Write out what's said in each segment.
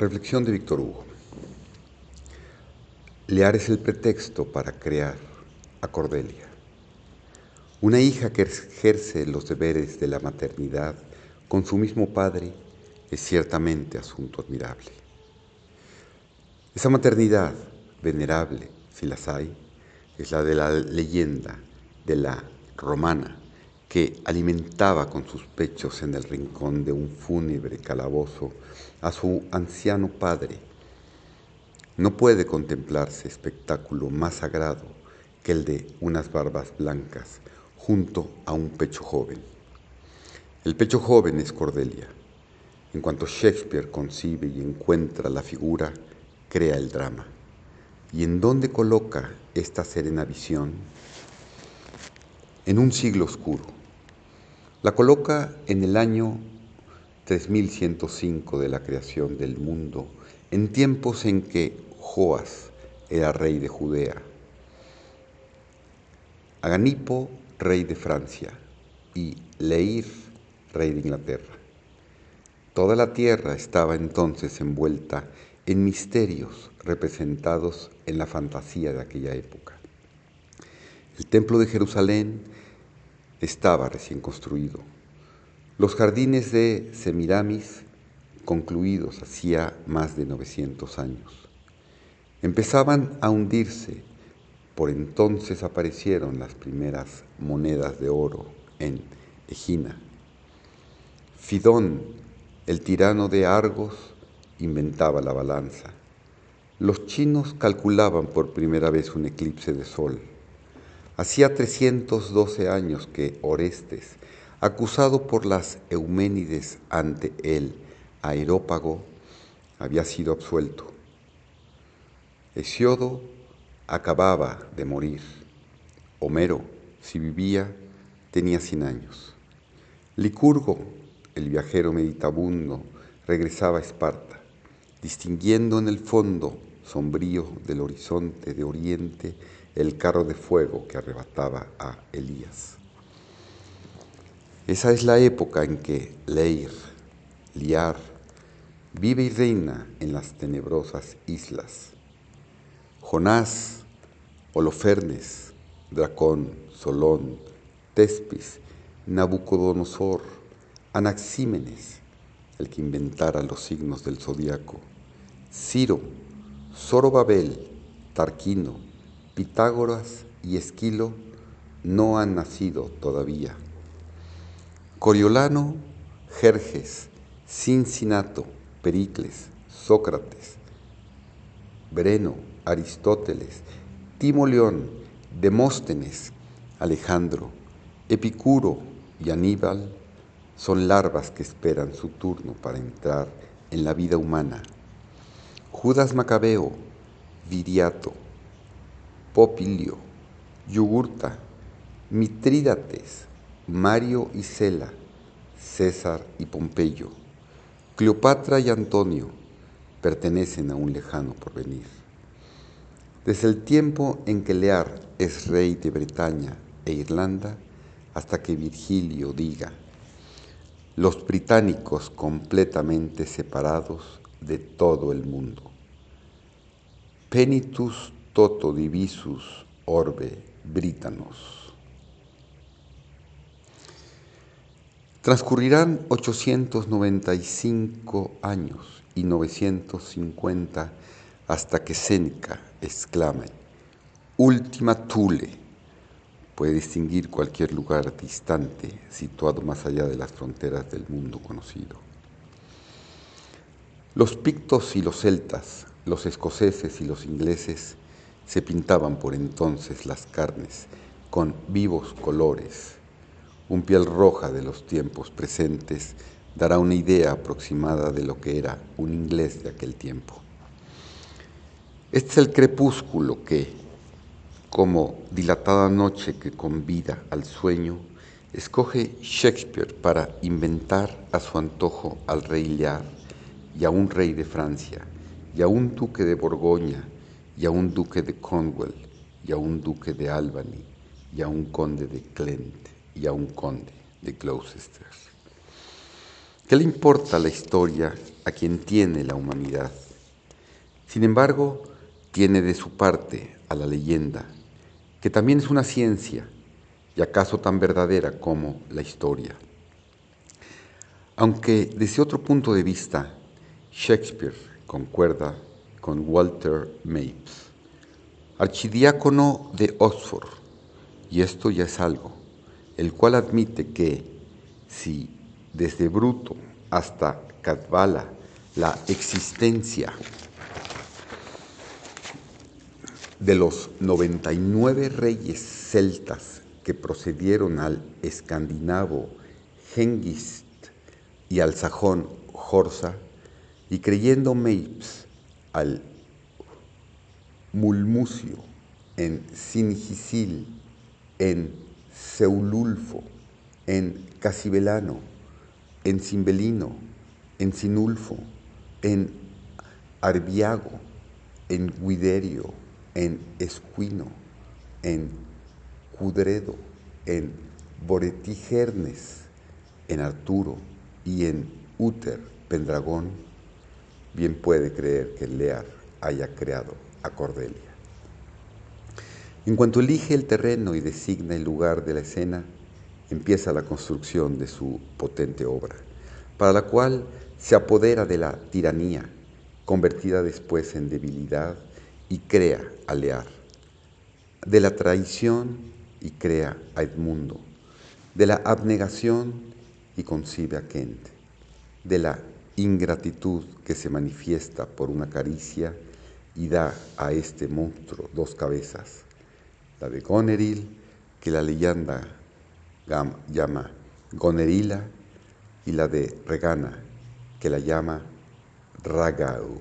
Reflexión de Víctor Hugo. Lear es el pretexto para crear a Cordelia, una hija que ejerce los deberes de la maternidad con su mismo padre es ciertamente asunto admirable. Esa maternidad venerable, si las hay, es la de la leyenda de la romana que alimentaba con sus pechos en el rincón de un fúnebre calabozo a su anciano padre. No puede contemplarse espectáculo más sagrado que el de unas barbas blancas junto a un pecho joven. El pecho joven es Cordelia. En cuanto Shakespeare concibe y encuentra la figura, crea el drama. ¿Y en dónde coloca esta serena visión? En un siglo oscuro la coloca en el año 3105 de la creación del mundo, en tiempos en que Joas era rey de Judea, Aganipo rey de Francia y Leir rey de Inglaterra. Toda la tierra estaba entonces envuelta en misterios representados en la fantasía de aquella época. El templo de Jerusalén estaba recién construido. Los jardines de Semiramis, concluidos hacía más de 900 años, empezaban a hundirse. Por entonces aparecieron las primeras monedas de oro en Egina. Fidón, el tirano de Argos, inventaba la balanza. Los chinos calculaban por primera vez un eclipse de sol. Hacía 312 años que Orestes, acusado por las Euménides ante el aerópago, había sido absuelto. Hesiodo acababa de morir. Homero, si vivía, tenía 100 años. Licurgo, el viajero meditabundo, regresaba a Esparta, distinguiendo en el fondo sombrío del horizonte de oriente el carro de fuego que arrebataba a Elías. Esa es la época en que Leir, Liar, vive y reina en las tenebrosas islas. Jonás, Holofernes, Dracón, Solón, Tespis, Nabucodonosor, Anaxímenes, el que inventara los signos del zodiaco, Ciro, Zorobabel, Tarquino, Pitágoras y Esquilo no han nacido todavía. Coriolano, Jerjes, Cincinato, Pericles, Sócrates, Breno, Aristóteles, Timoleón, Demóstenes, Alejandro, Epicuro y Aníbal son larvas que esperan su turno para entrar en la vida humana. Judas Macabeo, Viriato, Popilio, Yugurta, Mitrídates, Mario y Cela, César y Pompeyo, Cleopatra y Antonio pertenecen a un lejano porvenir. Desde el tiempo en que Lear es rey de Bretaña e Irlanda hasta que Virgilio diga, los británicos completamente separados de todo el mundo. Penitus toto divisus orbe britanos. Transcurrirán 895 años y 950 hasta que Séneca exclame, Última Thule, puede distinguir cualquier lugar distante situado más allá de las fronteras del mundo conocido. Los pictos y los celtas, los escoceses y los ingleses se pintaban por entonces las carnes con vivos colores. Un piel roja de los tiempos presentes dará una idea aproximada de lo que era un inglés de aquel tiempo. Este es el crepúsculo que, como dilatada noche que convida al sueño, escoge Shakespeare para inventar a su antojo al rey Lear y a un rey de Francia y a un duque de Borgoña y a un duque de Cornwall, y a un duque de Albany, y a un conde de Clent, y a un conde de Gloucester. ¿Qué le importa la historia a quien tiene la humanidad? Sin embargo, tiene de su parte a la leyenda, que también es una ciencia y acaso tan verdadera como la historia. Aunque desde otro punto de vista, Shakespeare concuerda con Walter Mapes, archidiácono de Oxford, y esto ya es algo, el cual admite que si desde Bruto hasta Cadvala la existencia de los 99 reyes celtas que procedieron al escandinavo Hengist y al sajón Horsa, y creyendo Mapes al Mulmucio en Singisil, en Seululfo, en Casibelano, en Cimbelino, en Sinulfo, en Arbiago, en Guiderio, en Esquino, en Cudredo, en Boretigernes, en Arturo y en Úter Pendragón, bien puede creer que Lear haya creado a Cordelia. En cuanto elige el terreno y designa el lugar de la escena, empieza la construcción de su potente obra, para la cual se apodera de la tiranía, convertida después en debilidad y crea a Lear, de la traición y crea a Edmundo, de la abnegación y concibe a Kent, de la ingratitud que se manifiesta por una caricia y da a este monstruo dos cabezas, la de Goneril, que la leyenda llama Gonerila, y la de Regana, que la llama Ragau.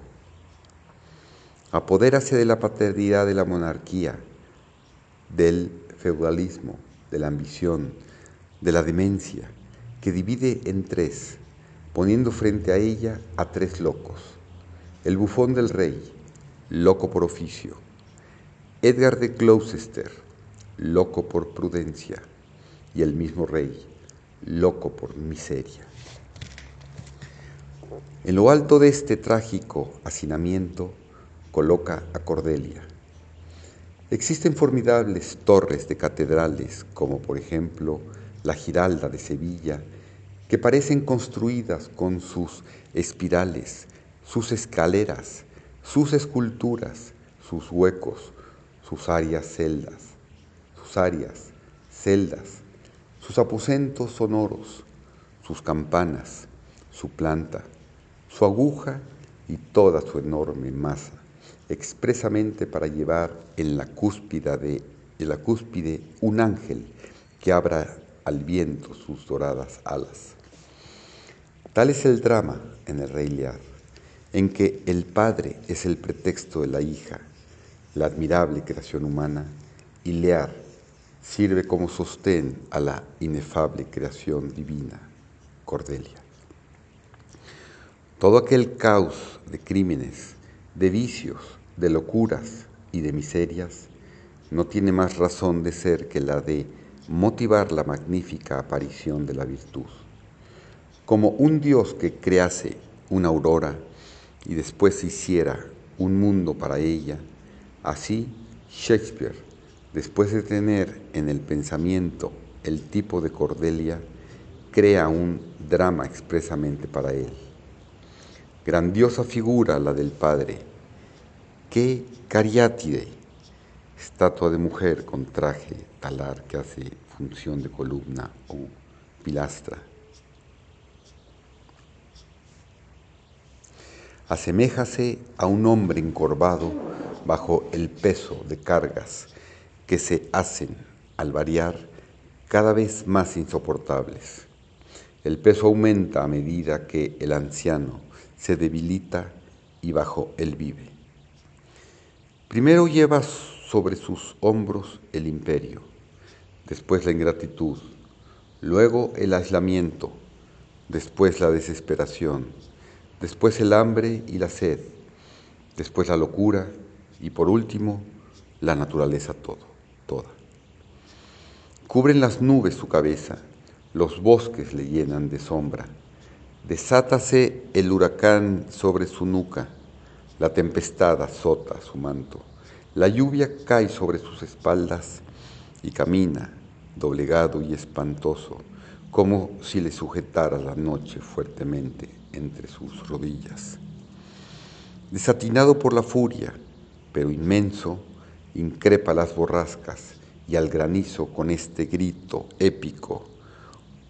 Apodérase de la paternidad de la monarquía, del feudalismo, de la ambición, de la demencia, que divide en tres, poniendo frente a ella a tres locos. El bufón del rey, loco por oficio. Edgar de Gloucester, loco por prudencia. Y el mismo rey, loco por miseria. En lo alto de este trágico hacinamiento, coloca a Cordelia. Existen formidables torres de catedrales, como por ejemplo la Giralda de Sevilla, que parecen construidas con sus espirales, sus escaleras, sus esculturas, sus huecos, sus áreas celdas, sus áreas, celdas, sus aposentos sonoros, sus campanas, su planta, su aguja y toda su enorme masa expresamente para llevar en la cúspide, de, en la cúspide un ángel que abra al viento sus doradas alas. Tal es el drama en el Rey Lear, en que el Padre es el pretexto de la hija, la admirable creación humana, y Lear sirve como sostén a la inefable creación divina, Cordelia. Todo aquel caos de crímenes, de vicios, de locuras y de miserias, no tiene más razón de ser que la de motivar la magnífica aparición de la virtud. Como un Dios que crease una aurora y después hiciera un mundo para ella, así Shakespeare, después de tener en el pensamiento el tipo de Cordelia, crea un drama expresamente para él. Grandiosa figura la del Padre, que cariátide, estatua de mujer con traje talar que hace función de columna o pilastra. Aseméjase a un hombre encorvado bajo el peso de cargas que se hacen, al variar, cada vez más insoportables. El peso aumenta a medida que el anciano se debilita y bajo él vive. Primero lleva sobre sus hombros el imperio, después la ingratitud, luego el aislamiento, después la desesperación, después el hambre y la sed, después la locura. Y por último la naturaleza todo, toda. Cubren las nubes su cabeza, los bosques le llenan de sombra, Desátase el huracán sobre su nuca, la tempestad azota su manto, la lluvia cae sobre sus espaldas y camina, doblegado y espantoso, como si le sujetara la noche fuertemente entre sus rodillas. Desatinado por la furia, pero inmenso, increpa las borrascas y al granizo con este grito épico.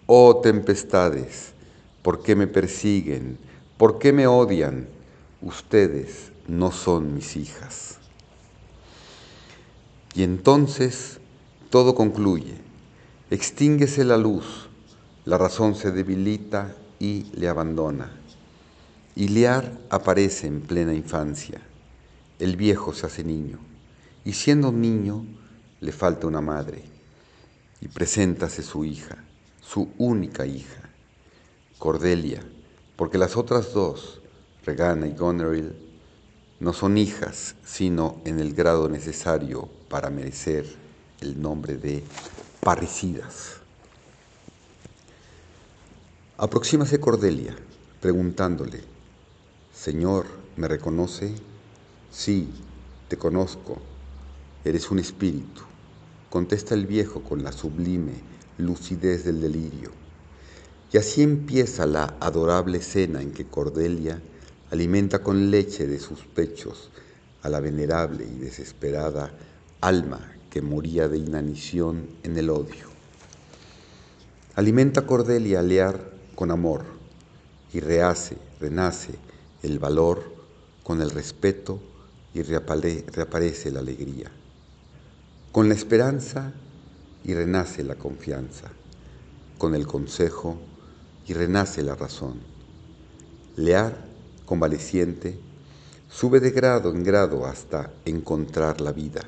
Oh tempestades, ¿Por qué me persiguen? ¿Por qué me odian? Ustedes no son mis hijas. Y entonces todo concluye. Extínguese la luz, la razón se debilita y le abandona. Iliar aparece en plena infancia. El viejo se hace niño. Y siendo niño, le falta una madre. Y preséntase su hija, su única hija Cordelia, porque las otras dos, Regana y Goneril, no son hijas, sino en el grado necesario para merecer el nombre de parricidas. Aproxímase Cordelia, preguntándole, Señor, ¿me reconoce? Sí, te conozco, eres un espíritu, contesta el viejo con la sublime lucidez del delirio. Y así empieza la adorable escena en que Cordelia alimenta con leche de sus pechos a la venerable y desesperada alma que moría de inanición en el odio. Alimenta Cordelia a Lear con amor y rehace, renace el valor con el respeto y reaparece la alegría. Con la esperanza y renace la confianza. Con el consejo y renace la razón. Lear, convaleciente, sube de grado en grado hasta encontrar la vida.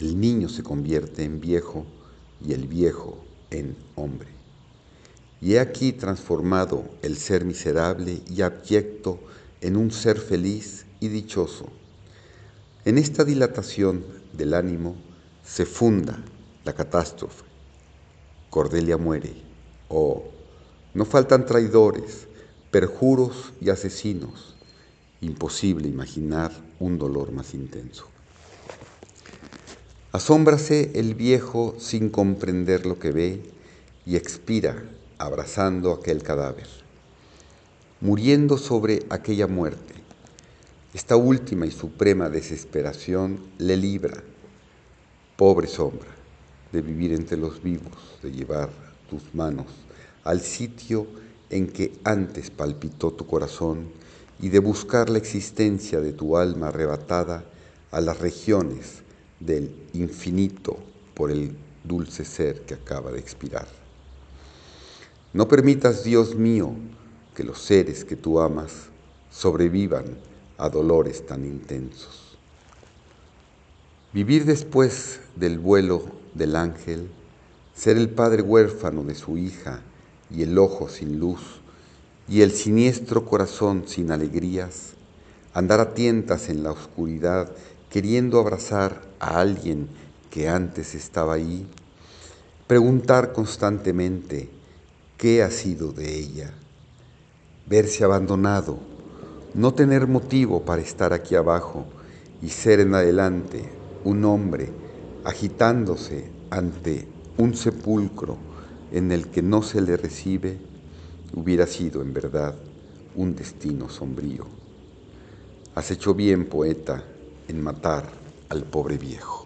El niño se convierte en viejo y el viejo en hombre. Y he aquí transformado el ser miserable y abyecto en un ser feliz y dichoso. En esta dilatación del ánimo se funda la catástrofe. Cordelia muere. Oh, no faltan traidores, perjuros y asesinos. Imposible imaginar un dolor más intenso. Asómbrase el viejo sin comprender lo que ve y expira abrazando aquel cadáver, muriendo sobre aquella muerte. Esta última y suprema desesperación le libra, pobre sombra, de vivir entre los vivos, de llevar tus manos al sitio en que antes palpitó tu corazón y de buscar la existencia de tu alma arrebatada a las regiones del infinito por el dulce ser que acaba de expirar. No permitas, Dios mío, que los seres que tú amas sobrevivan a dolores tan intensos. Vivir después del vuelo del ángel, ser el padre huérfano de su hija, y el ojo sin luz, y el siniestro corazón sin alegrías, andar a tientas en la oscuridad queriendo abrazar a alguien que antes estaba ahí, preguntar constantemente qué ha sido de ella, verse abandonado, no tener motivo para estar aquí abajo y ser en adelante un hombre agitándose ante un sepulcro en el que no se le recibe hubiera sido en verdad un destino sombrío. Has hecho bien, poeta, en matar al pobre viejo.